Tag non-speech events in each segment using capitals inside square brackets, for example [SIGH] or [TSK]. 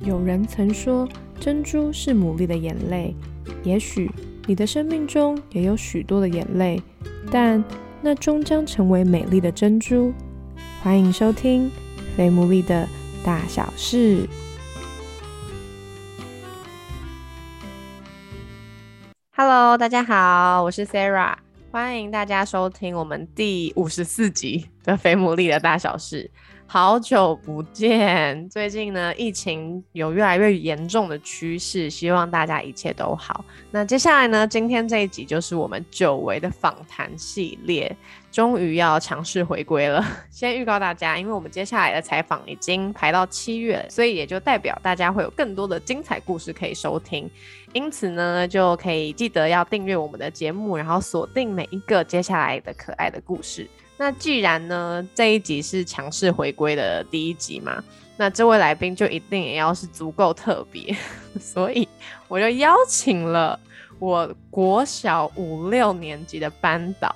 有人曾说，珍珠是牡蛎的眼泪。也许你的生命中也有许多的眼泪，但那终将成为美丽的珍珠。欢迎收听《非牡蛎的大小事》。Hello，大家好，我是 Sarah，欢迎大家收听我们第五十四集的《非牡蛎的大小事》。好久不见，[LAUGHS] 最近呢，疫情有越来越严重的趋势，希望大家一切都好。那接下来呢，今天这一集就是我们久违的访谈系列，终于要强势回归了。[LAUGHS] 先预告大家，因为我们接下来的采访已经排到七月，所以也就代表大家会有更多的精彩故事可以收听。因此呢，就可以记得要订阅我们的节目，然后锁定每一个接下来的可爱的故事。那既然呢，这一集是强势回归的第一集嘛，那这位来宾就一定也要是足够特别，[LAUGHS] 所以我就邀请了我国小五六年级的班导，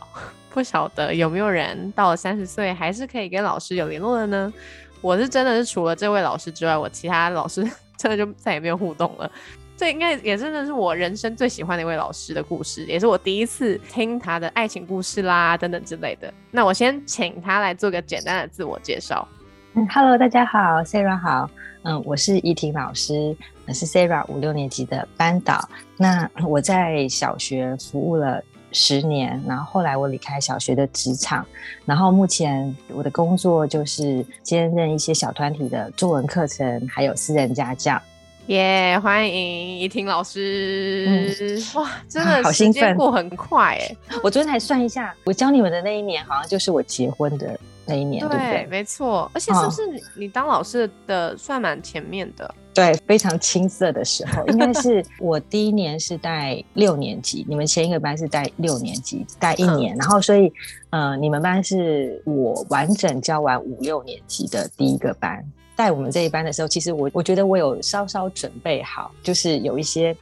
不晓得有没有人到了三十岁还是可以跟老师有联络的呢？我是真的是除了这位老师之外，我其他老师 [LAUGHS] 真的就再也没有互动了。这应该也真的是我人生最喜欢的一位老师的故事，也是我第一次听他的爱情故事啦，等等之类的。那我先请他来做个简单的自我介绍。嗯，Hello，大家好，Sarah 好，嗯，我是怡婷老师，我是 Sarah 五六年级的班导。那我在小学服务了十年，然后后来我离开小学的职场，然后目前我的工作就是兼任一些小团体的作文课程，还有私人家教。耶，欢迎怡婷老师！哇，真的好兴奋，过很快哎！我昨天才算一下，我教你们的那一年，好像就是我结婚的那一年，对不对？没错，而且是不是你你当老师的算蛮前面的？对，非常青涩的时候，应该是 [LAUGHS] 我第一年是带六年级，你们前一个班是带六年级，带一年，然后所以，呃，你们班是我完整教完五六年级的第一个班。带我们这一班的时候，其实我我觉得我有稍稍准备好，就是有一些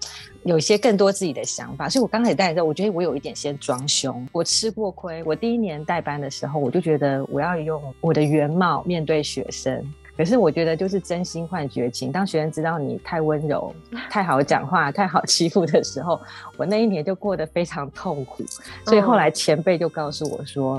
有一些更多自己的想法。所以我刚开始带的时候，我觉得我有一点先装凶。我吃过亏，我第一年带班的时候，我就觉得我要用我的原貌面对学生。可是我觉得就是真心换绝情。当学生知道你太温柔、[LAUGHS] 太好讲话、太好欺负的时候，我那一年就过得非常痛苦。所以后来前辈就告诉我说。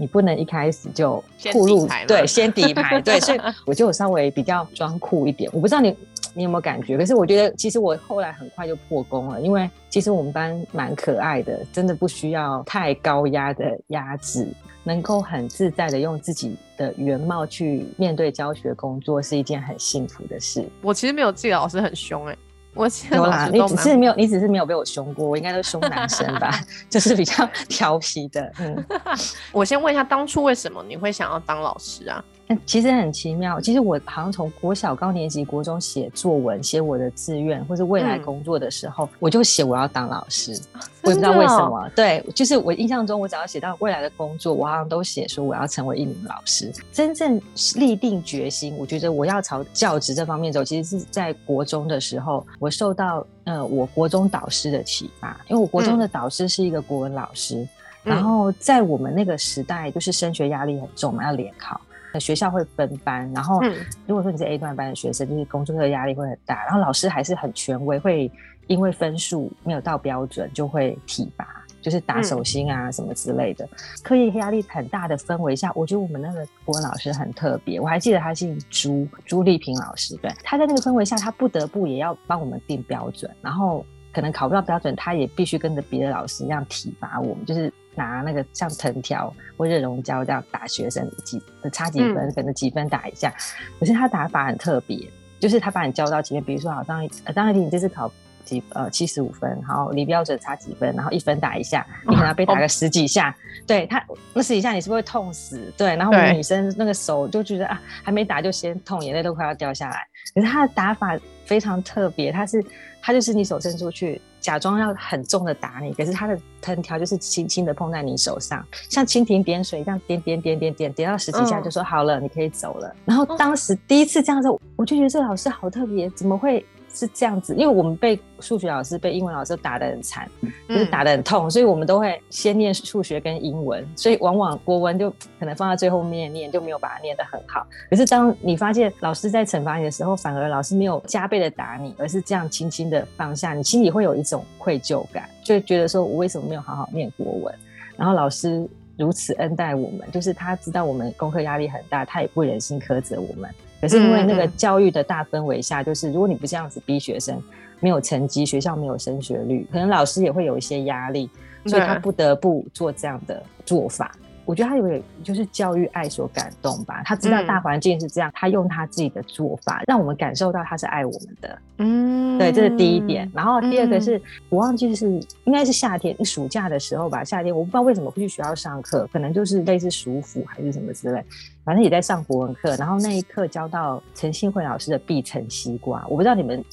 你不能一开始就酷入对，先底牌对，所以 [LAUGHS] 我就稍微比较装酷一点。我不知道你你有没有感觉，可是我觉得其实我后来很快就破功了，因为其实我们班蛮可爱的，真的不需要太高压的压制，能够很自在的用自己的原貌去面对教学工作，是一件很幸福的事。我其实没有记得老师很凶哎。我有啦，你只是没有，你只是没有被我凶过，我应该都凶男生吧，[LAUGHS] 就是比较调皮的。嗯，[LAUGHS] 我先问一下，当初为什么你会想要当老师啊？其实很奇妙，其实我好像从国小高年级、国中写作文、写我的志愿或是未来工作的时候，我就写我要当老师。我也不知道为什么，对，就是我印象中，我只要写到未来的工作，我好像都写说我要成为一名老师。真正立定决心，我觉得我要朝教职这方面走，其实是在国中的时候，我受到呃我国中导师的启发，因为我国中的导师是一个国文老师，然后在我们那个时代，就是升学压力很重嘛，要联考。学校会分班，然后如果说你是 A 段班的学生，就是工作的压力会很大。然后老师还是很权威，会因为分数没有到标准就会体罚，就是打手心啊什么之类的。课业压力很大的氛围下，我觉得我们那个国文老师很特别。我还记得他姓朱，朱丽萍老师。对，他在那个氛围下，他不得不也要帮我们定标准，然后可能考不到标准，他也必须跟着别的老师一样体罚我们，就是。拿那个像藤条或热熔胶这样打学生几差几分，可能几分打一下。可是他打法很特别，就是他把你教到几分，比如说好像张爱婷你这次考几呃七十五分，然后离标准差几分，然后一分打一下，你可能被打个十几下。对他那十几下你是不是会痛死？对，然后我们女生那个手就觉得啊还没打就先痛，眼泪都快要掉下来。可是他的打法非常特别，他是他就是你手伸出去。假装要很重的打你，可是他的藤条就是轻轻的碰在你手上，像蜻蜓点水这样点点点点点点到十几下就说好了，你可以走了。然后当时第一次这样子，我就觉得这个老师好特别，怎么会是这样子，因为我们被数学老师、被英文老师打得很惨，就是打得很痛，所以我们都会先念数学跟英文，所以往往国文就可能放在最后面念，就没有把它念得很好。可是当你发现老师在惩罚你的时候，反而老师没有加倍的打你，而是这样轻轻的放下，你心里会有一种愧疚感，就觉得说我为什么没有好好念国文？然后老师如此恩待我们，就是他知道我们功课压力很大，他也不忍心苛责我们。可是因为那个教育的大氛围下，就是如果你不这样子逼学生，没有成绩，学校没有升学率，可能老师也会有一些压力，所以他不得不做这样的做法。我觉得他有点就是教育爱所感动吧，他知道大环境是这样，他用他自己的做法，让我们感受到他是爱我们的。嗯，对，这是第一点。然后第二个是我忘记是应该是夏天暑假的时候吧，夏天我不知道为什么会去学校上课，可能就是类似暑辅还是什么之类。反正也在上国文课，然后那一课教到陈信惠老师的碧城西瓜，我不知道你们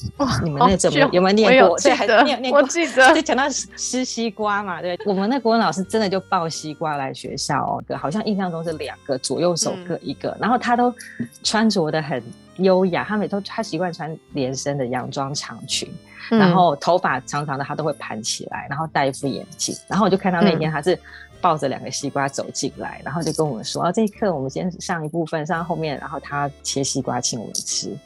你们那怎么有没有念过？对，还念念过。我记得就讲到吃西瓜嘛，对，我们那国文老师真的就抱西瓜来学校哦，好像印象中是两个左右手各一个，然后他都穿着的很优雅，他每都他习惯穿连身的洋装长裙，然后头发长长的他都会盘起来，然后戴一副眼镜，然后我就看到那天他是。抱着两个西瓜走进来，然后就跟我们说：“啊，这一课我们先上一部分，上后面，然后他切西瓜请我们吃。”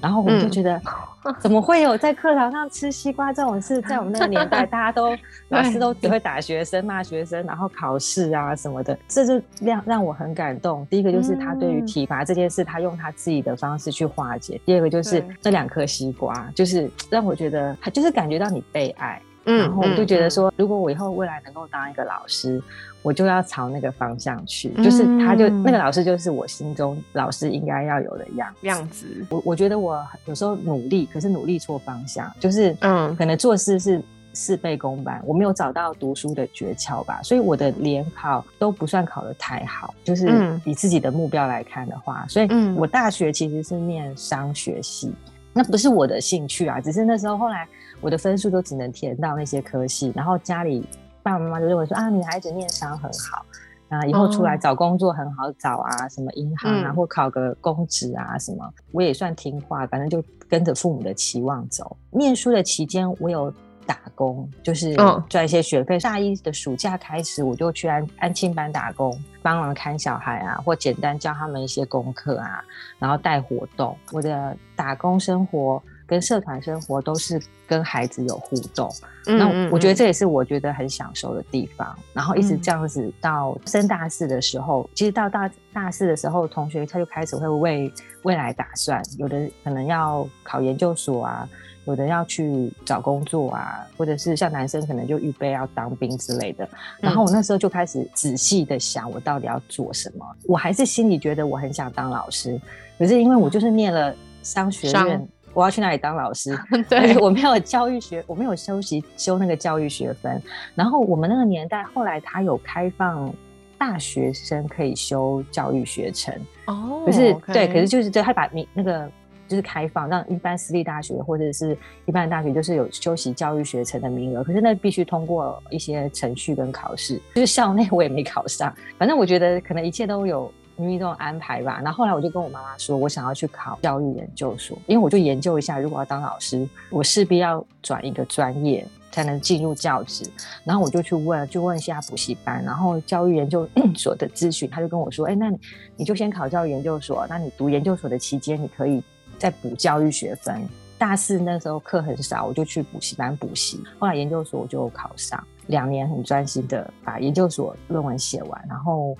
然后我们就觉得，[LAUGHS] 怎么会有在课堂上吃西瓜 [LAUGHS] 这种事？在我们那个年代，大家都老师 [LAUGHS] 都只会打学生、骂学生，然后考试啊什么的，这就让让我很感动。第一个就是他对于体罚这件事，他用他自己的方式去化解；第二个就是这两颗西瓜，就是让我觉得，就是感觉到你被爱。然后我就觉得说，如果我以后未来能够当一个老师，我就要朝那个方向去。就是他，就那个老师，就是我心中老师应该要有的样样子。我我觉得我有时候努力，可是努力错方向，就是嗯，可能做事是事倍功半，我没有找到读书的诀窍吧。所以我的联考都不算考得太好，就是以自己的目标来看的话，所以我大学其实是念商学系，那不是我的兴趣啊，只是那时候后来。我的分数都只能填到那些科系，然后家里爸爸妈妈就认为说啊，女孩子念商很好，啊，以后出来找工作很好找啊，什么银行啊，或考个公职啊什么。我也算听话，反正就跟着父母的期望走。念书的期间，我有打工，就是赚一些学费。大一的暑假开始，我就去安安亲班打工，帮忙看小孩啊，或简单教他们一些功课啊，然后带活动。我的打工生活。跟社团生活都是跟孩子有互动，那我觉得这也是我觉得很享受的地方。然后一直这样子到升大四的时候，其实到大大四的时候，同学他就开始会为未来打算，有的可能要考研究所啊，有的要去找工作啊，或者是像男生可能就预备要当兵之类的。然后我那时候就开始仔细的想，我到底要做什么？我还是心里觉得我很想当老师，可是因为我就是念了商学院。我要去哪里当老师？[LAUGHS] 对，我没有教育学，我没有修习修那个教育学分。然后我们那个年代，后来他有开放大学生可以修教育学程哦。可是对，可是就是对他把你那个就是开放，让一般私立大学或者是一般大学就是有修习教育学程的名额。可是那必须通过一些程序跟考试，就是校内我也没考上。反正我觉得可能一切都有。命运这种安排吧，然后后来我就跟我妈妈说，我想要去考教育研究所，因为我就研究一下，如果要当老师，我势必要转一个专业才能进入教职。然后我就去问，就问一下补习班，然后教育研究 [CLEARS THROAT] 所的咨询，他就跟我说，哎，那你就先考教育研究所，那你读研究所的期间，你可以再补教育学分。大四那时候课很少，我就去补习班补习。后来研究所我就考上，两年很专心的把研究所论文写完，然后。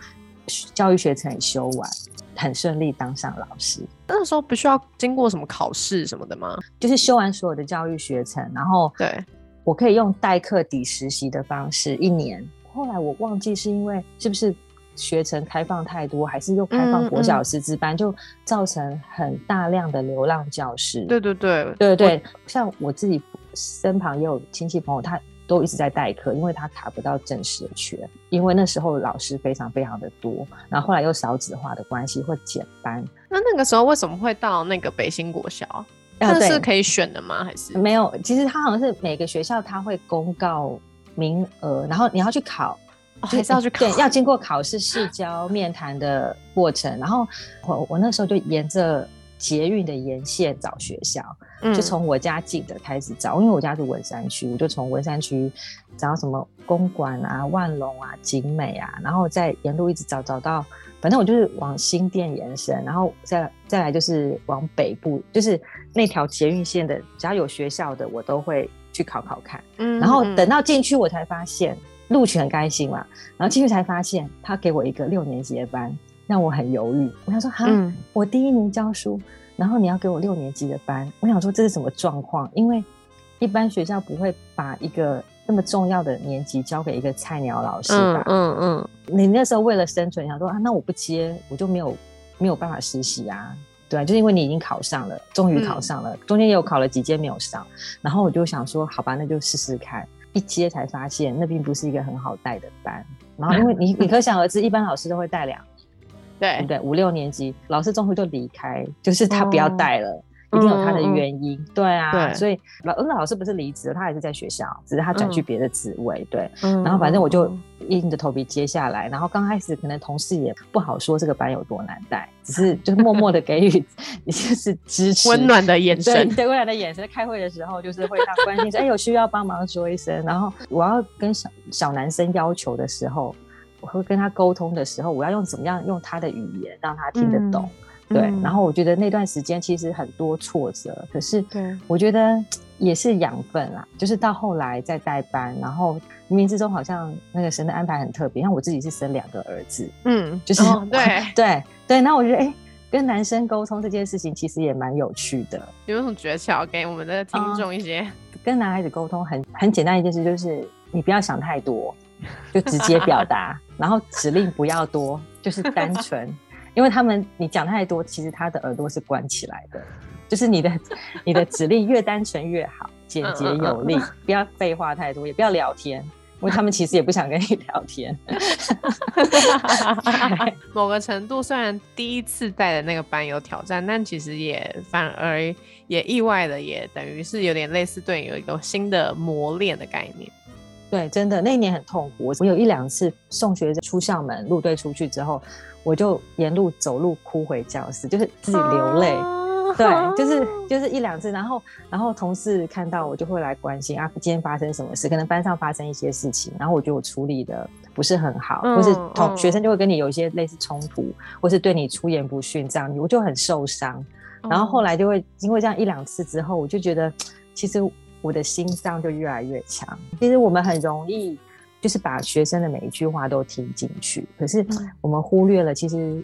教育学程也修完，很顺利当上老师。那时候不需要经过什么考试什么的吗？就是修完所有的教育学程，然后对我可以用代课抵实习的方式一年。后来我忘记是因为是不是学程开放太多，还是又开放国小师资班，就造成很大量的流浪教师。对对对对对，像我自己身旁也有亲戚朋友，他。都一直在代课，因为他卡不到正式的缺，因为那时候老师非常非常的多，然后后来又少子化的关系或减班。那那个时候为什么会到那个北新国小？那是可以选的吗？还是没有？其实他好像是每个学校他会公告名额，然后你要去考，还是要去对，要经过考试、试教、面谈的过程。然后我我那时候就沿着捷运的沿线找学校，就从我家近的开始找，因为我家是文山区，我就从文山区找什么公馆啊、万隆啊、景美啊，然后再沿路一直找找到，反正我就是往新店延伸，然后再再来就是往北部，就是那条捷运线的，只要有学校的，我都会去考考看。嗯，然后等到进去，我才发现录取很开心嘛，然后进去才发现他给我一个六年级的班。让我很犹豫，我想说哈，我第一年教书，然后你要给我六年级的班，我想说这是什么状况？因为一般学校不会把一个那么重要的年级交给一个菜鸟老师吧？嗯嗯，你那时候为了生存，想说啊，那我不接，我就没有没有办法实习啊，对啊，就是因为你已经考上了，终于考上了，中间也有考了几届没有上，然后我就想说，好吧，那就试试看，一接才发现那并不是一个很好带的班，然后因为你你可想而知，一般老师都会带两。对。对，五六年级老师中途就离开，就是他不要带了，一定有他的原因。对啊，所以老那老师不是离职了，他还是在学校，只是他转去别的职位。对，然后反正我就硬着头皮接下来。然后刚开始可能同事也不好说这个班有多难带，只是就是默默的给予 [LAUGHS] 就是支持，温暖的眼神，对温暖的眼神。开会的时候就是会让关心说，[LAUGHS] 哎，有需要帮忙说一声。然后我要跟小小男生要求的时候。我会跟他沟通的时候，我要用怎么样用他的语言让他听得懂，对。然后我觉得那段时间其实很多挫折，可是我觉得也是养分啦。就是到后来在代班，然后冥冥之中好像那个神的安排很特别，像我自己是生两个儿子，嗯，就是对对对。那我觉得哎，跟男生沟通这件事情其实也蛮有趣的。有什么诀窍给我们的听众一些？[LAUGHS] 跟男孩子沟通很很简单一件事，就是你不要想太多。就直接表达，[LAUGHS] 然后指令不要多，就是单纯，因为他们你讲太多，其实他的耳朵是关起来的。就是你的你的指令越单纯越好，简洁有力，不要废话太多，也不要聊天，因为他们其实也不想跟你聊天。[LAUGHS] 某个程度，虽然第一次带的那个班有挑战，但其实也反而也意外的，也等于是有点类似对你有一个新的磨练的概念。对，真的那一年很痛苦。我有一两次送学生出校门，入队出去之后，我就沿路走路哭回教室，就是自己流泪。对，就是就是一两次，然后然后同事看到我就会来关心啊，今天发生什么事？可能班上发生一些事情，然后我觉得我处理的不是很好，或是同学生就会跟你有一些类似冲突，或是对你出言不逊这样，我就很受伤。然后后来就会因为这样一两次之后，我就觉得其实。我的心脏就越来越强。其实我们很容易就是把学生的每一句话都听进去，可是我们忽略了，其实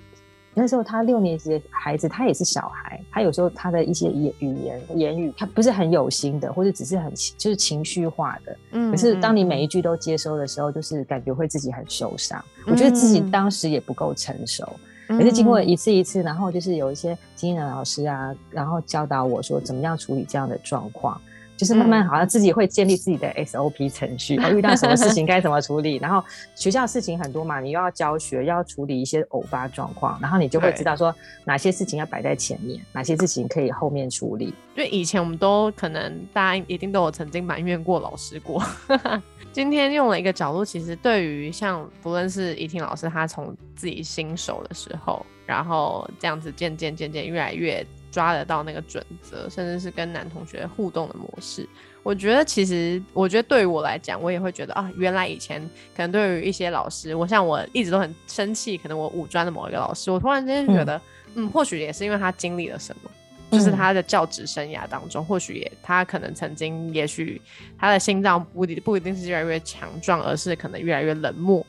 那时候他六年级的孩子，他也是小孩，他有时候他的一些言语言言语，他不是很有心的，或者只是很就是情绪化的。嗯。可是当你每一句都接收的时候，就是感觉会自己很受伤。我觉得自己当时也不够成熟，可是经过一次一次，然后就是有一些经验的老师啊，然后教导我说怎么样处理这样的状况。就是慢慢好像自己会建立自己的 SOP 程序，遇到什么事情 [LAUGHS] 该怎么处理。然后学校事情很多嘛，你又要教学，又要处理一些偶发状况，然后你就会知道说哪些事情要摆在前面，哪些事情可以后面处理。因为以前我们都可能大家一定都有曾经埋怨过老师过。[LAUGHS] 今天用了一个角度，其实对于像不论是怡婷老师，他从自己新手的时候，然后这样子渐渐渐渐越来越。抓得到那个准则，甚至是跟男同学互动的模式，我觉得其实，我觉得对于我来讲，我也会觉得啊，原来以前可能对于一些老师，我像我一直都很生气，可能我五专的某一个老师，我突然间觉得，嗯，或许也是因为他经历了什么，就是他的教职生涯当中，或许也他可能曾经，也许他的心脏不不一定是越来越强壮，而是可能越来越冷漠，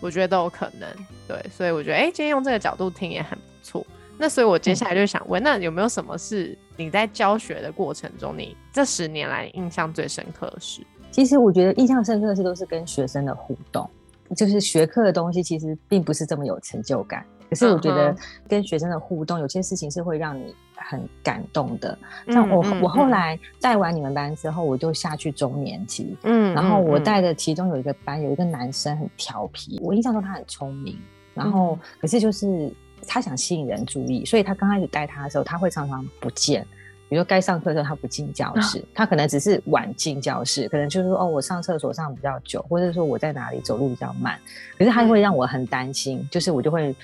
我觉得都有可能。对，所以我觉得，哎，今天用这个角度听也很不错。那所以，我接下来就想问，那有没有什么是你在教学的过程中，你这十年来印象最深刻的事？其实我觉得印象深刻的事都是跟学生的互动，就是学科的东西其实并不是这么有成就感。可是我觉得跟学生的互动，有些事情是会让你很感动的。像我，我后来带完你们班之后，我就下去中年级，嗯，然后我带的其中有一个班，有一个男生很调皮，我印象中他很聪明，然后可是就是。他想吸引人注意，所以他刚开始带他的时候，他会常常不见，比如说该上课的时候他不进教室，他可能只是晚进教室，可能就是说哦，我上厕所上比较久，或者说我在哪里走路比较慢，可是他会让我很担心，就是我就会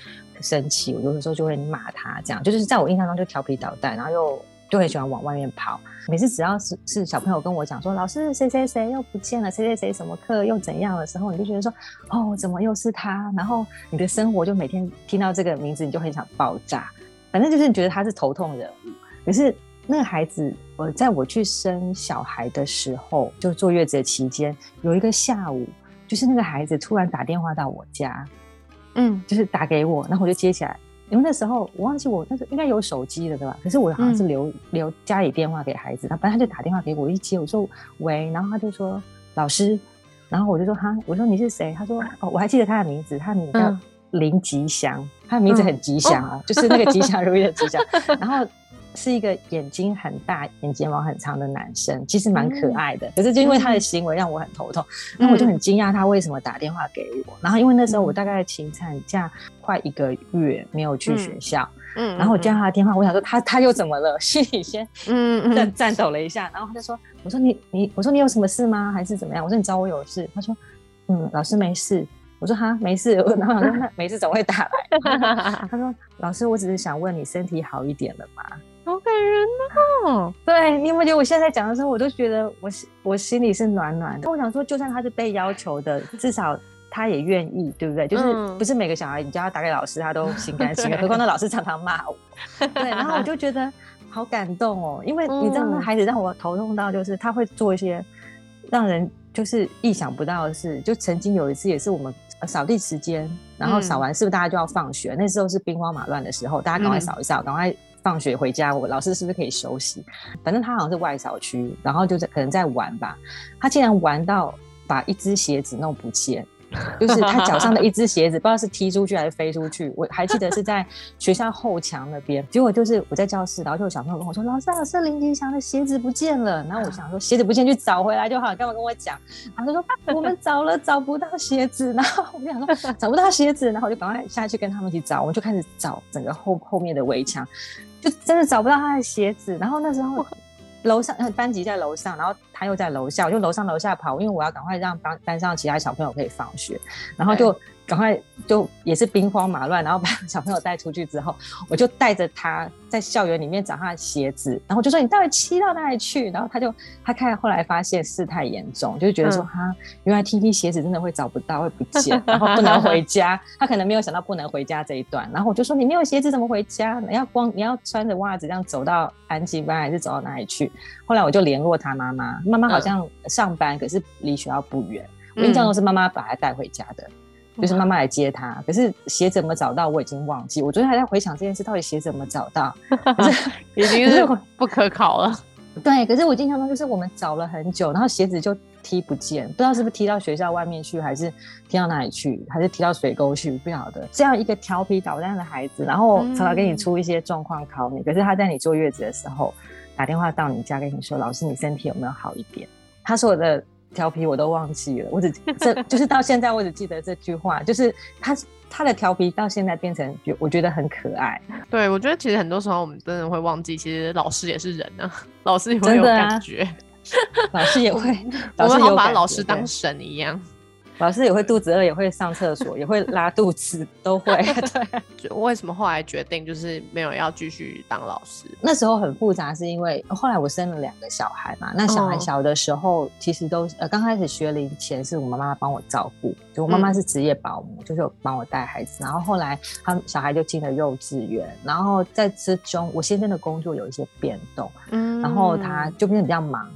生气，我有的时候就会骂他，这样。就是在我印象中就调皮捣蛋，然后又。就很喜欢往外面跑，每次只要是是小朋友跟我讲说，老师谁谁谁又不见了，谁谁谁什么课又怎样的时候，你就觉得说，哦，怎么又是他？然后你的生活就每天听到这个名字，你就很想爆炸。反正就是你觉得他是头痛人物。可是那个孩子，我在我去生小孩的时候，就坐月子的期间，有一个下午，就是那个孩子突然打电话到我家，嗯，就是打给我，然后我就接起来。因为那时候我忘记我那时候应该有手机了对吧？可是我好像是留留家里电话给孩子，他本来他就打电话给我一接，我说喂，然后他就说老师，然后我就说哈，我说你是谁？他说哦，我还记得他的名字，他的名字叫林吉祥，他的名字很吉祥啊，就是那个吉祥 [LAUGHS] 如意的吉祥，然后。是一个眼睛很大、眼睫毛很长的男生，其实蛮可爱的。可是就因为他的行为让我很头痛，那我就很惊讶他为什么打电话给我。然后因为那时候我大概请产假快一个月没有去学校，嗯，然后我接到他的电话，我想说他他又怎么了？心里先嗯嗯 [LAUGHS] 颤抖了一下，然后他就说：“我说你你我说你有什么事吗？还是怎么样？”我说：“你找我有事。”他说：“嗯，老师没事。”我说：“哈，没事。[LAUGHS] ”然后他说：“那没事怎么会打来？”他说：“老师，我只是想问你身体好一点了吗？”好感人哦！对你有没有觉得我现在讲的时候，我都觉得我我心里是暖暖的。我想说，就算他是被要求的，至少他也愿意，对不对？就是不是每个小孩你叫他打给老师，他都心甘情愿。[LAUGHS] 何况那老师常常骂我。对，然后我就觉得好感动哦，因为你知道，那孩子让我头痛到，就是他会做一些让人就是意想不到的事。就曾经有一次，也是我们扫地时间，然后扫完是不是大家就要放学？那时候是兵荒马乱的时候，大家赶快扫一扫，赶快。放学回家，我老师是不是可以休息？反正他好像是外小区，然后就在可能在玩吧。他竟然玩到把一只鞋子弄不见。就是他脚上的一只鞋子，不知道是踢出去还是飞出去。我还记得是在学校后墙那边。结果就是我在教室，然后就有小朋友跟我说：“老师，老师，林吉祥的鞋子不见了。”然后我想说：“鞋子不见，去找回来就好。”干嘛跟我讲？他就说：“我们找了，找不到鞋子。”然后我就想说：“找不到鞋子。”然后我就赶快下去跟他们一起找。我们就开始找整个后后面的围墙，就真的找不到他的鞋子。然后那时候。楼上班级在楼上，然后他又在楼下，我就楼上楼下跑，因为我要赶快让班班上其他小朋友可以放学，然后就。赶快就也是兵荒马乱，然后把小朋友带出去之后，我就带着他在校园里面找他的鞋子，然后就说你到底骑到哪里去？然后他就他看后来发现事态严重，就觉得说哈，原来踢踢鞋子真的会找不到会不见，然后不能回家。[LAUGHS] 他可能没有想到不能回家这一段，然后我就说你没有鞋子怎么回家？你要光你要穿着袜子这样走到安吉班还是走到哪里去？后来我就联络他妈妈，妈妈好像上班，可是离学校不远，我印象中是妈妈把他带回家的。就是妈妈来接他，可是鞋怎么找到我已经忘记。我昨天还在回想这件事，到底鞋怎么找到，[LAUGHS] 已经是不可考了。对，可是我印象中就是我们找了很久，然后鞋子就踢不见，不知道是不是踢到学校外面去，还是踢到哪里去，还是踢到水沟去，不晓得。这样一个调皮捣蛋的孩子，然后常常给你出一些状况考你，可是他在你坐月子的时候打电话到你家跟你说：“老师，你身体有没有好一点？”他说我的。调皮我都忘记了，我只这就是到现在我只记得这句话，就是他他的调皮到现在变成觉我觉得很可爱。[LAUGHS] 对，我觉得其实很多时候我们真的会忘记，其实老师也是人啊，老师也会有感觉，[LAUGHS] 老师也会，[LAUGHS] 我们好把老师当神一样。老师也会肚子饿，也会上厕所，[LAUGHS] 也会拉肚子，都会。[LAUGHS] 对，为什么后来决定就是没有要继续当老师？那时候很复杂，是因为后来我生了两个小孩嘛。那小孩小的时候，其实都呃刚开始学龄前是我妈妈帮我照顾，就我妈妈是职业保姆，就是帮我带孩子。然后后来他们小孩就进了幼稚园，然后在之中我先生的工作有一些变动，嗯，然后他就变得比较忙。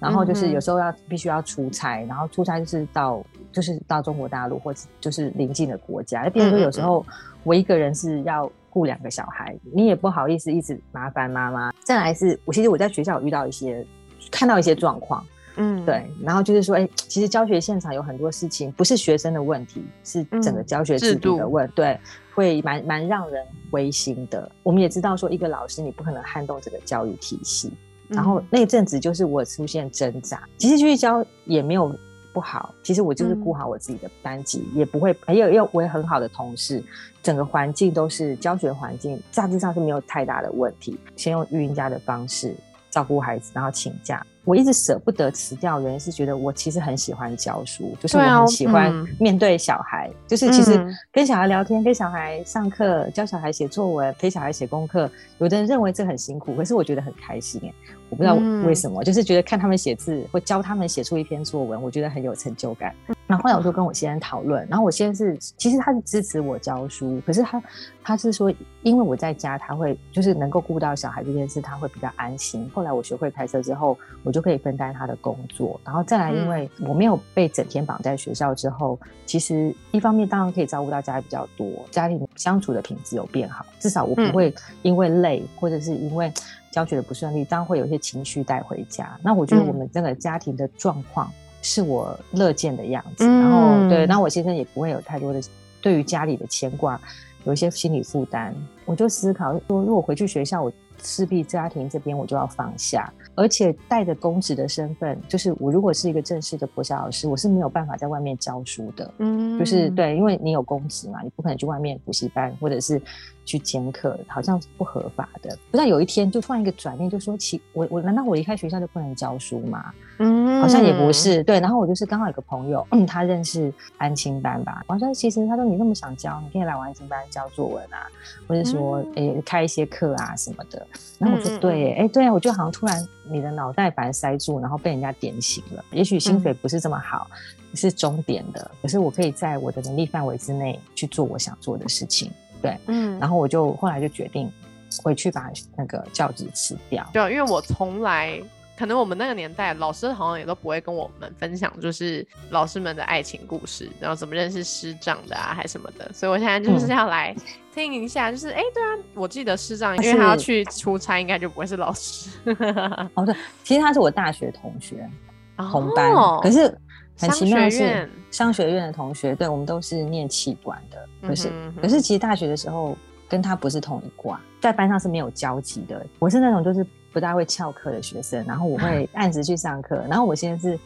然后就是有时候要必须要出差，然后出差就是到就是到中国大陆或者就是邻近的国家。比如说有时候我一个人是要顾两个小孩，你也不好意思一直麻烦妈妈。再来是我其实我在学校有遇到一些看到一些状况，嗯，对。然后就是说，哎，其实教学现场有很多事情不是学生的问题，是整个教学制度的问，对，会蛮蛮让人灰心的。我们也知道说，一个老师你不可能撼动整个教育体系。然后那阵子就是我出现挣扎，其实继续教也没有不好，其实我就是顾好我自己的班级，也不会，也有有我也很好的同事，整个环境都是教学环境，大致上是没有太大的问题。先用育婴家的方式照顾孩子，然后请假。我一直舍不得辞掉，原因是觉得我其实很喜欢教书，就是我很喜欢面对小孩，就是其实跟小孩聊天、跟小孩上课、教小孩写作文、陪小孩写功课。有的人认为这很辛苦，可是我觉得很开心。我不知道为什么，就是觉得看他们写字或教他们写出一篇作文，我觉得很有成就感。那后后来我就跟我先生讨论，然后我先生是其实他是支持我教书，可是他他是说，因为我在家，他会就是能够顾到小孩这件事，他会比较安心。后来我学会开车之后，我就可以分担他的工作，然后再来，因为我没有被整天绑在学校之后，其实一方面当然可以照顾到家里比较多，家庭相处的品质有变好，至少我不会因为累或者是因为教学的不顺利，当然会有一些情绪带回家。那我觉得我们这个家庭的状况。是我乐见的样子，然后对，那我先生也不会有太多的对于家里的牵挂，有一些心理负担。我就思考说，如果回去学校，我势必家庭这边我就要放下，而且带着公职的身份，就是我如果是一个正式的国小老师，我是没有办法在外面教书的。嗯，就是对，因为你有公职嘛，你不可能去外面补习班或者是去兼课，好像是不合法的。不知道有一天就突然一个转念，就说起我我难道我离开学校就不能教书吗？嗯，好像也不是对。然后我就是刚好有个朋友，嗯，他认识安亲班吧。我说其实他说你那么想教，你可以来我安亲班教作文啊，或者说诶开一些课啊什么的。然后我说对，哎对啊，我就好像突然你的脑袋把它塞住，然后被人家点醒了。也许薪水不是这么好，是终点的，可是我可以在我的能力范围之内去做我想做的事情。对，嗯。然后我就后来就决定回去把那个教职辞掉。对，因为我从来。可能我们那个年代，老师好像也都不会跟我们分享，就是老师们的爱情故事，然后怎么认识师长的啊，还什么的。所以我现在就是要来听一下，就是哎，对啊，我记得师长，因为他要去出差，应该就不会是老师。[LAUGHS] 哦，对，其实他是我大学同学，同班，哦可是很奇妙的是商学院的同学，对我们都是念气管的，可是可是其实大学的时候跟他不是同一挂，在班上是没有交集的。我是那种就是。不大会翘课的学生，然后我会 [LAUGHS] 按时去上课。然后我现在是，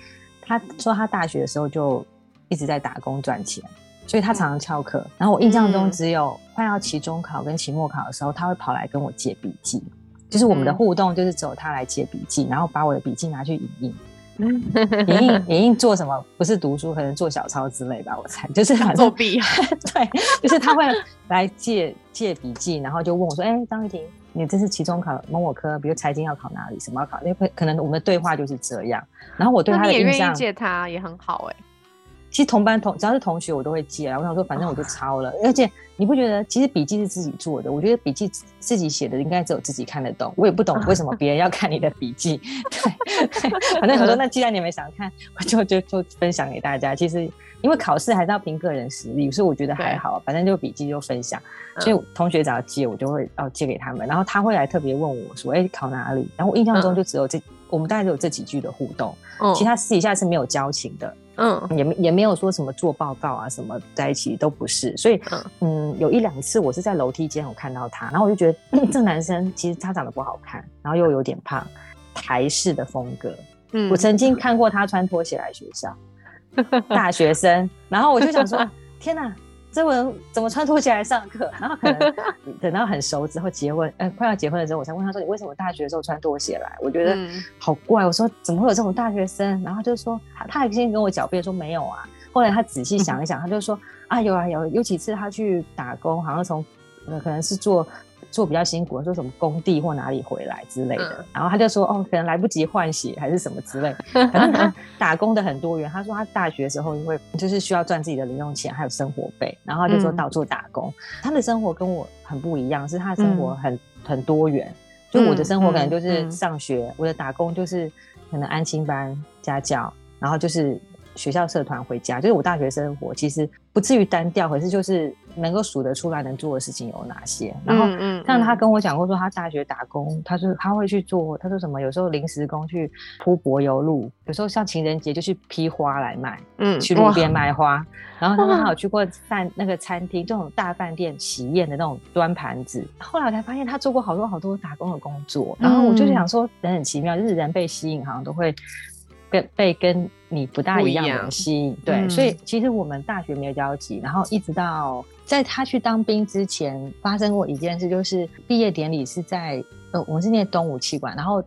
他说他大学的时候就一直在打工赚钱，所以他常常翘课。然后我印象中只有快要期中考跟期末考的时候，他会跑来跟我借笔记，就是我们的互动就是只有他来借笔记，然后把我的笔记拿去影印。影印影印做什么？不是读书，可能做小抄之类吧。我猜 [LAUGHS] 就是作弊。[LAUGHS] 对，就是他会来借借笔记，然后就问我说：“哎，张玉婷。”你这是期中考某某科，比如财经要考哪里，什么要考？因为可能我们的对话就是这样。然后我对他的印象，借他也很好哎。其实同班同只要是同学，我都会借啊。我想说，反正我就抄了。而且你不觉得，其实笔记是自己做的？我觉得笔记自己写的，应该只有自己看得懂。我也不懂为什么别人要看你的笔记。[LAUGHS] 对，[LAUGHS] 反正我说，那既然你们想看，我就就就分享给大家。其实。因为考试还是要凭个人实力，所以我觉得还好，反正就笔记就分享。所以同学只要借，我就会哦借给他们，然后他会来特别问我说：“哎，考哪里？”然后我印象中就只有这，我们大概只有这几句的互动，其他私底下是没有交情的。嗯，也没也没有说什么做报告啊什么在一起都不是。所以嗯，有一两次我是在楼梯间我看到他，然后我就觉得 [COUGHS] 这男生其实他长得不好看，然后又有点胖，台式的风格。嗯，我曾经看过他穿拖鞋来学校。[LAUGHS] 大学生，然后我就想说，[LAUGHS] 天哪，这文怎么穿拖鞋来上课？[LAUGHS] 然后可能等到很熟之后结婚，呃，快要结婚的时候，我才问他说，你为什么大学的时候穿拖鞋来？我觉得好怪。我说怎么会有这种大学生？然后就说他他先跟我狡辩说没有啊。后来他仔细想一想，他就说啊有啊有，有几次他去打工，好像从可能是做。做比较辛苦，说什么工地或哪里回来之类的，然后他就说哦，可能来不及换血还是什么之类。反正他打工的很多元。他说他大学时候因为就是需要赚自己的零用钱还有生活费，然后他就说到处打工。他的生活跟我很不一样，是他的生活很很多元。就我的生活可能就是上学，我的打工就是可能安心班家教，然后就是学校社团回家，就是我大学生活其实不至于单调，可是就是。能够数得出来能做的事情有哪些？然后，嗯像他跟我讲过说，他大学打工，他说他会去做，他说什么？有时候临时工去铺柏油路，有时候像情人节就去批花来卖，嗯，去路边卖花。然后他们还有去过饭那个餐厅，这种大饭店喜宴的那种端盘子。后来我才发现他做过好多好多打工的工作。然后我就想说，人很奇妙，就是人被吸引，好像都会。被被跟你不大一样的人吸引，对，所以其实我们大学没有交集，然后一直到在他去当兵之前，发生过一件事，就是毕业典礼是在呃，我们是念东吴气管，然后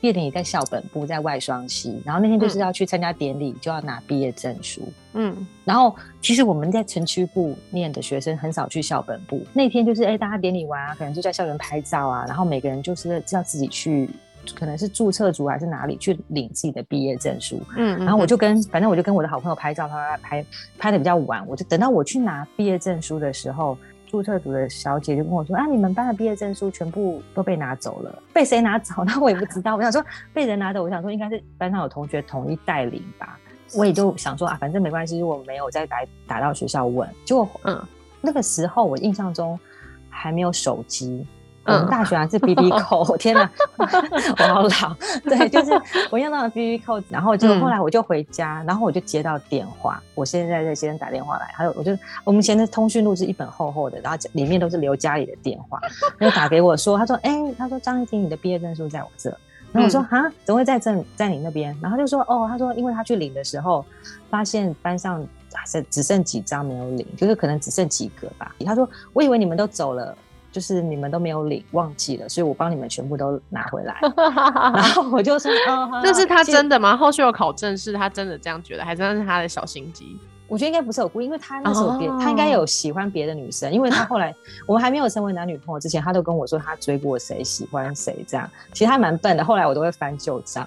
毕业典礼在校本部，在外双溪，然后那天就是要去参加典礼，就要拿毕业证书。嗯，然后其实我们在城区部念的学生很少去校本部，那天就是哎，大家典礼完啊，可能就在校园拍照啊，然后每个人就是要自己去。可能是注册组还是哪里去领自己的毕业证书，嗯，然后我就跟反正我就跟我的好朋友拍照，他拍拍的比较晚，我就等到我去拿毕业证书的时候，注册组的小姐就跟我说啊，你们班的毕业证书全部都被拿走了，被谁拿走？那 [LAUGHS] 我也不知道。我想说被人拿走，我想说应该是班上有同学统一带领吧。我也就想说啊，反正没关系，如果没有再打打到学校问。结果嗯，那个时候我印象中还没有手机。我们大学还是 B B [LAUGHS] 扣，天哪，[LAUGHS] 我好老。对，就是我用到了 B B 扣，然后就后来我就回家，然后我就接到电话，我现在在先生打电话来，还有我就我们前的通讯录是一本厚厚的，然后里面都是留家里的电话，就打给我说，他说，哎，他说张一婷，你的毕业证书在我这，然后我说，啊，怎么会在这，在你那边？然后就说，哦，他说，因为他去领的时候，发现班上只只剩几张没有领，就是可能只剩几个吧。他说，我以为你们都走了。就是你们都没有领，忘记了，所以我帮你们全部都拿回来。[LAUGHS] 然后我就说，这是他真的吗？后续有考证，是他真的这样觉得，还是那是他的小心机？我觉得应该不是有故意，因为他那时候别他应该有喜欢别的女生，因为他后来 [LAUGHS] 我们还没有成为男女朋友之前，他都跟我说他追过谁，喜欢谁这样。其实他蛮笨的，后来我都会翻旧账，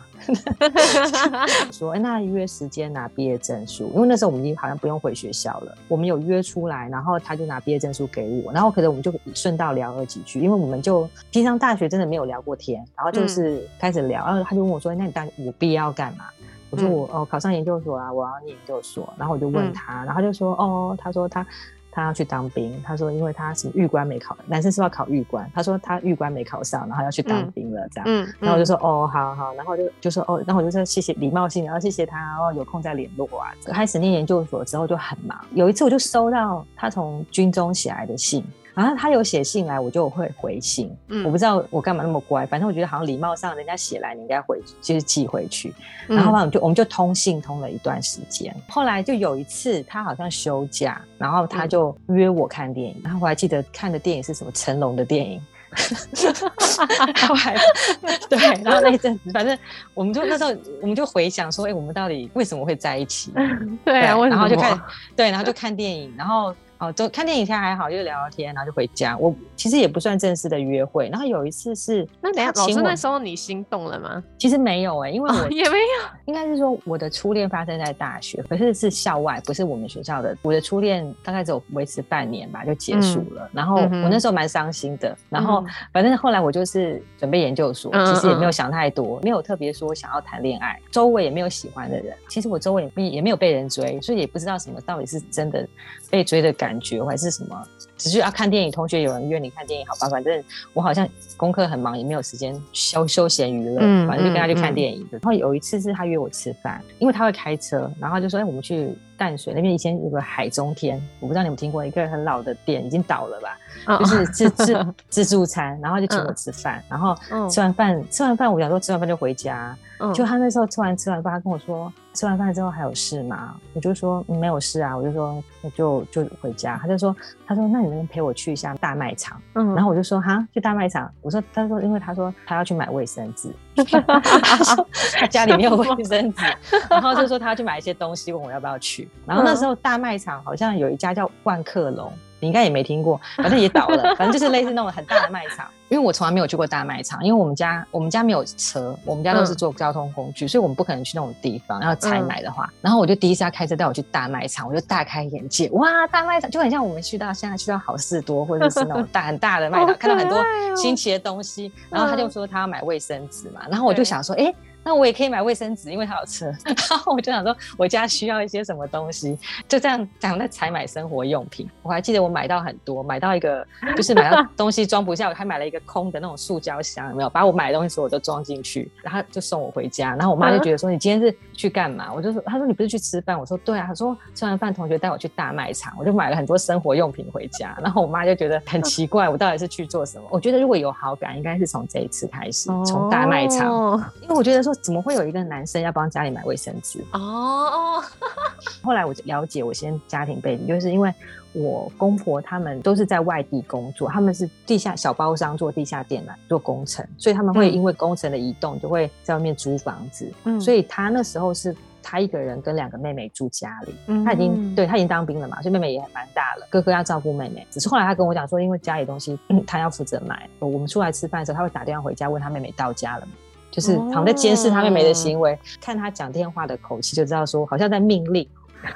[LAUGHS] 说哎那约时间拿毕业证书，因为那时候我们已经好像不用回学校了，我们有约出来，然后他就拿毕业证书给我，然后可能我们就顺道聊了几句，因为我们就平常大学真的没有聊过天，然后就是开始聊，然后他就问我说那你大我毕业要干嘛？我说我哦考上研究所啊，我要念研究所。然后我就问他，然后就说哦，他说他他要去当兵。他说因为他什么狱官没考，男生是要考狱官。他说他狱官没考上，然后要去当兵了这样。嗯，然后我就说哦，好好，然后就就说哦，然后我就说谢谢礼貌性，然后谢谢他，然后有空再联络啊。开始念研究所之后就很忙，有一次我就收到他从军中写来的信。然后他有写信来，我就会回信。嗯，我不知道我干嘛那么乖，反正我觉得好像礼貌上人家写来，你应该回，就是寄回去。然后我们就我们就通信通了一段时间。后来就有一次，他好像休假，然后他就约我看电影。然后我还记得看的电影是什么成龙的电影。[LAUGHS] 后还 [LAUGHS] 对，然后那一阵子，反正我们就那时候我们就回想说，哎，我们到底为什么会在一起？[LAUGHS] 对啊，然后就看对，然后就看电影，然后。哦，就看电影天还好，就聊聊天，然后就回家。我其实也不算正式的约会。然后有一次是，那等下老师那时候你心动了吗？其实没有哎，因为我也没有。应该是说我的初恋发生在大学，可是是校外，不是我们学校的。我的初恋大概只有维持半年吧，就结束了。然后我那时候蛮伤心的。然后反正后来我就是准备研究所，其实也没有想太多，没有特别说想要谈恋爱，周围也没有喜欢的人。其实我周围也也没有被人追，所以也不知道什么到底是真的被追的感。觉还是什么，只是要看电影。同学有人约你看电影，好吧？反正我好像功课很忙，也没有时间休休闲娱乐，反正就跟他去看电影。然后有一次是他约我吃饭，因为他会开车，然后就说：“哎，我们去淡水那边，以前有个海中天，我不知道你们听过一个很老的店，已经倒了吧？就是自自自助餐，然后就请我吃饭，然后吃完饭吃完饭，我想说吃完饭就回家。”就他那时候吃完吃完饭，他跟我说吃完饭之后还有事吗？我就说没有事啊，我就说我就就回家。他就说他说那你能陪我去一下大卖场？嗯，然后我就说哈去大卖场。我说他说因为他说他要去买卫生纸，他 [LAUGHS] 说他家里没有卫生纸，[LAUGHS] 然后就说他要去买一些东西，问我要不要去。然后那时候大卖场好像有一家叫万客隆。你应该也没听过，反正也倒了，反正就是类似那种很大的卖场。因为我从来没有去过大卖场，因为我们家我们家没有车，我们家都是坐交通工具，所以我们不可能去那种地方要采买的话。然后我就第一次要开车带我去大卖场，我就大开眼界，哇，大卖场就很像我们去到现在去到好事多或者是那种大 [LAUGHS] 很大的卖场，看到很多新奇的东西。然后他就说他要买卫生纸嘛，然后我就想说，哎。那我也可以买卫生纸，因为他有车。[LAUGHS] 然后我就想说，我家需要一些什么东西，就这样讲在采买生活用品。我还记得我买到很多，买到一个就是买到 [LAUGHS] 东西装不下，我还买了一个空的那种塑胶箱，有没有？把我买的东西所有都装进去，然后就送我回家。然后我妈就觉得说，你今天是去干嘛？我就说，她说你不是去吃饭？我说对啊。她说吃完饭同学带我去大卖场，我就买了很多生活用品回家。然后我妈就觉得很奇怪，我到底是去做什么？我觉得如果有好感，应该是从这一次开始，从大卖场，因为我觉得说。怎么会有一个男生要帮家里买卫生纸？哦哦。[LAUGHS] 后来我就了解我先家庭背景，就是因为我公婆他们都是在外地工作，他们是地下小包商做地下电缆做工程，所以他们会因为工程的移动，就会在外面租房子。嗯，所以他那时候是他一个人跟两个妹妹住家里。嗯，他已经对他已经当兵了嘛，所以妹妹也蛮大了，哥哥要照顾妹妹。只是后来他跟我讲说，因为家里东西 [CLEARS THROAT] 他要负责买，我们出来吃饭的时候，他会打电话回家问他妹妹到家了就是好像在监视他妹妹的行为，看他讲电话的口气就知道说好像在命令。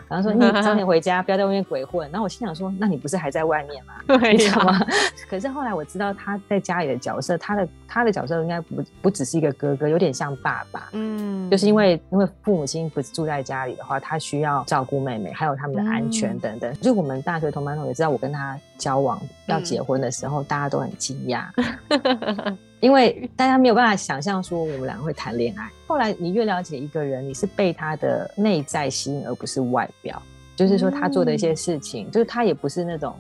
然后说你早点回家，不要在外面鬼混。然后我心想说，那你不是还在外面吗？你知道吗？[LAUGHS] 可是后来我知道他在家里的角色，他的他的角色应该不不只是一个哥哥，有点像爸爸。嗯，就是因为因为父母亲不是住在家里的话，他需要照顾妹妹，还有他们的安全等等。就我们大学同班同学知道我跟他交往要结婚的时候，大家都很惊讶。[LAUGHS] 因为大家没有办法想象说我们两个会谈恋爱。后来你越了解一个人，你是被他的内在吸引，而不是外表。就是说他做的一些事情，就是他也不是那种，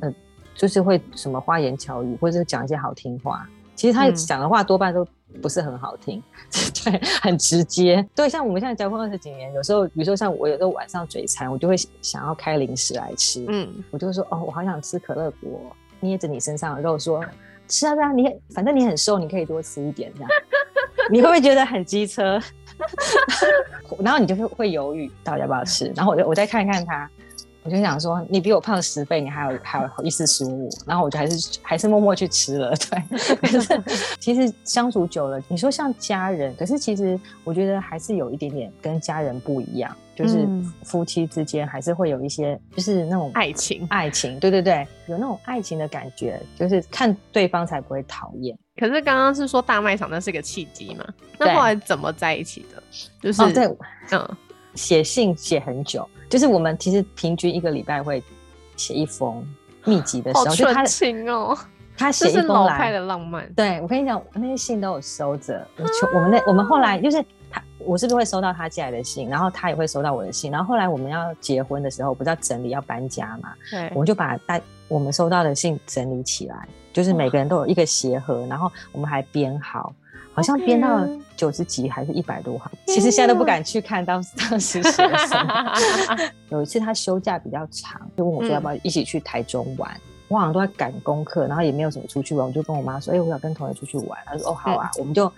呃，就是会什么花言巧语，或者是讲一些好听话。其实他讲的话多半都不是很好听，[LAUGHS] 对，很直接。对，像我们现在结婚二十几年，有时候，比如说像我有时候晚上嘴馋，我就会想要开零食来吃。嗯，我就会说哦，我好想吃可乐果，捏着你身上的肉说。是啊，啊，你反正你很瘦，你可以多吃一点这样。[LAUGHS] 你会不会觉得很机车？[LAUGHS] 然后你就会会犹豫到底要不要吃。然后我就我再看看他，我就想说，你比我胖十倍，你还有还有好意思说我？然后我就还是还是默默去吃了。对，[LAUGHS] 可是 [LAUGHS] 其实相处久了，你说像家人，可是其实我觉得还是有一点点跟家人不一样。就是夫妻之间还是会有一些，就是那种爱情，爱情，对对对，有那种爱情的感觉，就是看对方才不会讨厌。可是刚刚是说大卖场那是个契机嘛？那后来怎么在一起的？就是在嗯，写信写很久，就是我们其实平均一个礼拜会写一封密集的时候，好纯情哦。他写一封来的浪漫。对我跟你讲，那些信都有收着。我们那我们后来就是。他我是不是会收到他寄来的信，然后他也会收到我的信，然后后来我们要结婚的时候，不是要整理要搬家嘛？对，我们就把大我们收到的信整理起来，就是每个人都有一个鞋盒，然后我们还编号，好像编到九十几还是一百多行，其实现在都不敢去看当 [LAUGHS] 当时写什么。[LAUGHS] 有一次他休假比较长，就问我说要不要一起去台中玩，我好像都在赶功课，然后也没有什么出去玩，我就跟我妈说，哎，我想跟同学出去玩，她说哦好啊，我们就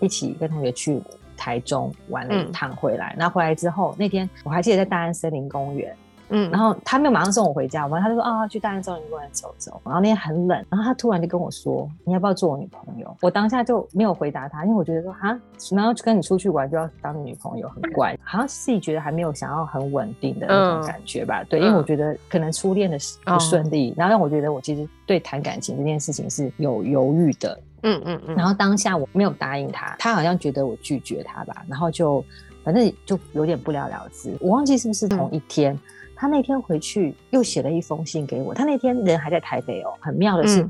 一起跟同学去。台中玩了一趟回来，然后回来之后那天我还记得在大安森林公园，嗯，然后他没有马上送我回家，我他就说啊去大安森林公园走走，然后那天很冷，然后他突然就跟我说你要不要做我女朋友？我当下就没有回答他，因为我觉得说啊，然后跟你出去玩就要当女朋友很怪，好像自己觉得还没有想要很稳定的那种感觉吧，对，因为我觉得可能初恋的不顺利，然后让我觉得我其实对谈感情这件事情是有犹豫的。嗯嗯嗯，然后当下我没有答应他，他好像觉得我拒绝他吧，然后就反正就有点不了了之。我忘记是不是同一天，他那天回去又写了一封信给我。他那天人还在台北哦，很妙的是，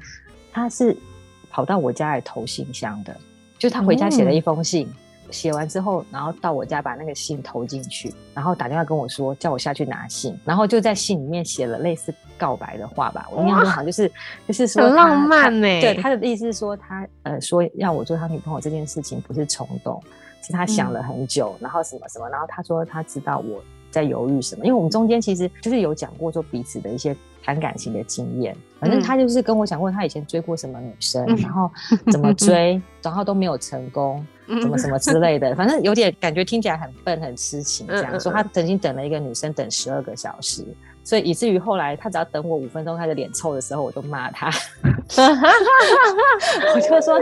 他是跑到我家来投信箱的，就他回家写了一封信。写完之后，然后到我家把那个信投进去，然后打电话跟我说叫我下去拿信，然后就在信里面写了类似告白的话吧。我印象中好像就是就是说很浪漫呢。对他的意思是说他呃说要我做他女朋友这件事情不是冲动，是他想了很久，然后什么什么，然后他说他知道我在犹豫什么，因为我们中间其实就是有讲过说彼此的一些谈感情的经验。反正他就是跟我讲过他以前追过什么女生，然后怎么追，然后都没有成功。怎么什么之类的，反正有点感觉听起来很笨很痴情这样。说他曾经等了一个女生等十二个小时，所以以至于后来他只要等我五分钟，他的脸臭的时候，我就骂他。[LAUGHS] 我就说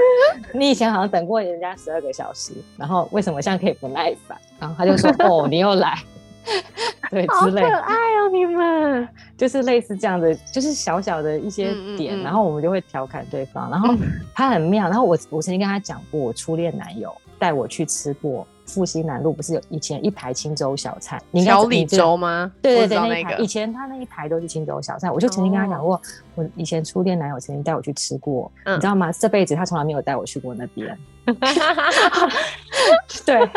你以前好像等过人家十二个小时，然后为什么现在可以不耐烦？然后他就说哦，你又来。[LAUGHS] 对，之类，可爱哦，你们。就是类似这样的，就是小小的一些点，然后我们就会调侃对方，然后他很妙，然后我我曾经跟他讲过，我初恋男友带我去吃过。复兴南路不是有以前一排青州小菜？你小李粥吗？对对对，那一排以前他那一排都是青州小菜。我就曾经跟他讲过，我以前初恋男友曾经带我去吃过，你知道吗？这辈子他从来没有带我去过那边。[LAUGHS] 对，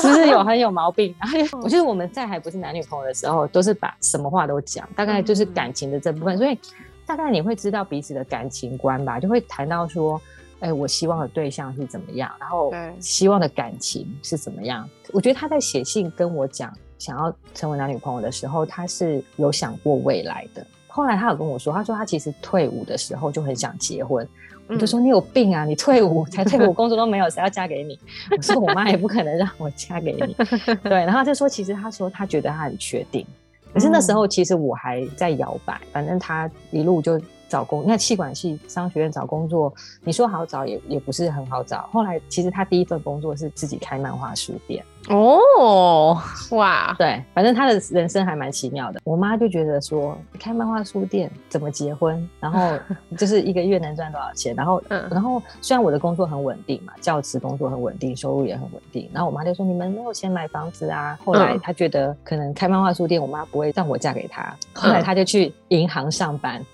只是有很有毛病。然后我觉得我们在还不是男女朋友的时候，都是把什么话都讲，大概就是感情的这部分，所以大概你会知道彼此的感情观吧，就会谈到说。哎，我希望的对象是怎么样，然后希望的感情是怎么样。我觉得他在写信跟我讲想要成为男女朋友的时候，他是有想过未来的。后来他有跟我说，他说他其实退伍的时候就很想结婚。我就说你有病啊！你退伍才退伍，[LAUGHS] 工作都没有，谁要嫁给你？我说我妈也不可能让我嫁给你。[LAUGHS] 对，然后就说其实他说他觉得他很确定，可是那时候其实我还在摇摆。反正他一路就。找工，那气管系商学院找工作，你说好找也也不是很好找。后来其实他第一份工作是自己开漫画书店。哦，哇，对，反正他的人生还蛮奇妙的。我妈就觉得说，开漫画书店怎么结婚？然后 [LAUGHS] 就是一个月能赚多少钱？然后，然后虽然我的工作很稳定嘛，教职工作很稳定，收入也很稳定。然后我妈就说，你们没有钱买房子啊？后来她觉得可能开漫画书店，我妈不会让我嫁给他。[LAUGHS] 后来她就去银行上班。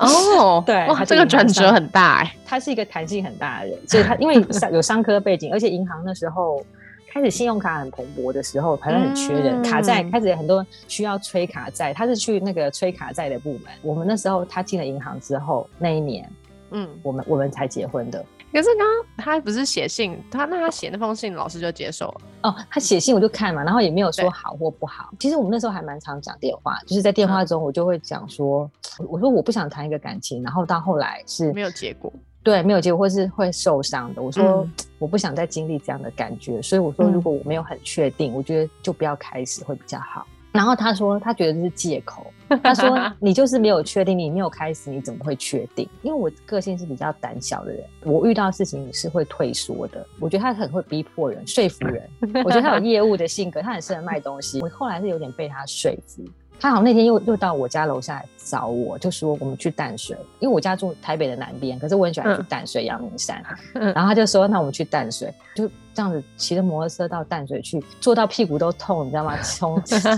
哦，对，哇，这个转折很大哎。他是一个弹性很大的人，所以他 [LAUGHS] 因为有商科背景，而且银行那时候开始信用卡很蓬勃的时候，好像很缺人，卡债开始有很多需要催卡债，他是去那个催卡债的部门。我们那时候他进了银行之后，那一年，嗯，我们我们才结婚的。可是刚刚他不是写信，他那他写那封信，老师就接受了。哦，他写信我就看嘛，然后也没有说好或不好。其实我们那时候还蛮常讲电话，就是在电话中我就会讲说，我说我不想谈一个感情，然后到后来是没有结果，对，没有结果或是会受伤的。我说 [TSK] 我不想再经历这样的感觉，所以我说如果我没有很确定，我觉得就不要开始会比较好。然后他说，他觉得这是借口。他说，[LAUGHS] 你就是没有确定，你没有开始，你怎么会确定？因为我个性是比较胆小的人，我遇到事情是会退缩的。我觉得他很会逼迫人，说服人。[LAUGHS] 我觉得他有业务的性格，他很适合卖东西。我后来是有点被他说服。他好像那天又又到我家楼下来找我，就说我们去淡水，因为我家住台北的南边，可是我很喜欢去淡水、阳明山。然后他就说，那我们去淡水，就这样子骑着摩托车到淡水去，坐到屁股都痛，你知道吗？[LAUGHS] 从从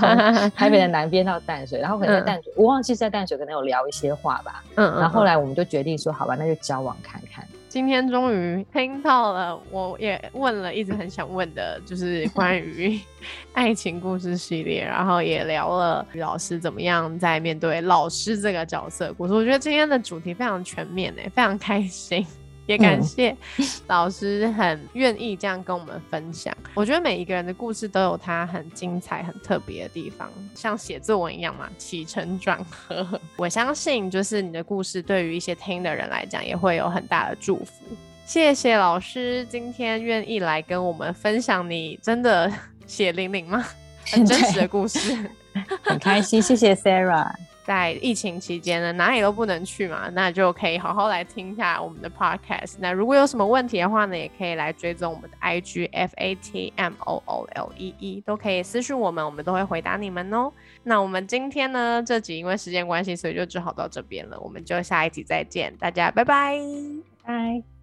台北的南边到淡水，然后可能在淡水，我忘记在淡水可能有聊一些话吧。嗯，然后后来我们就决定说，好吧，那就交往看看。今天终于听到了，我也问了一直很想问的，就是关于 [LAUGHS] 爱情故事系列，然后也聊了于老师怎么样在面对老师这个角色故事。我觉得今天的主题非常全面诶，非常开心。也感谢老师很愿意这样跟我们分享。我觉得每一个人的故事都有他很精彩、很特别的地方，像写作文一样嘛，起承转合。我相信，就是你的故事对于一些听的人来讲，也会有很大的祝福。谢谢老师今天愿意来跟我们分享你真的血淋淋吗？[LAUGHS] 很真实的故事，[LAUGHS] 很开心。谢谢 Sarah。在疫情期间呢，哪里都不能去嘛，那就可以好好来听一下我们的 podcast。那如果有什么问题的话呢，也可以来追踪我们的 IG F A T M O O L E E，都可以私讯我们，我们都会回答你们哦。那我们今天呢，这集因为时间关系，所以就只好到这边了。我们就下一集再见，大家拜拜，拜。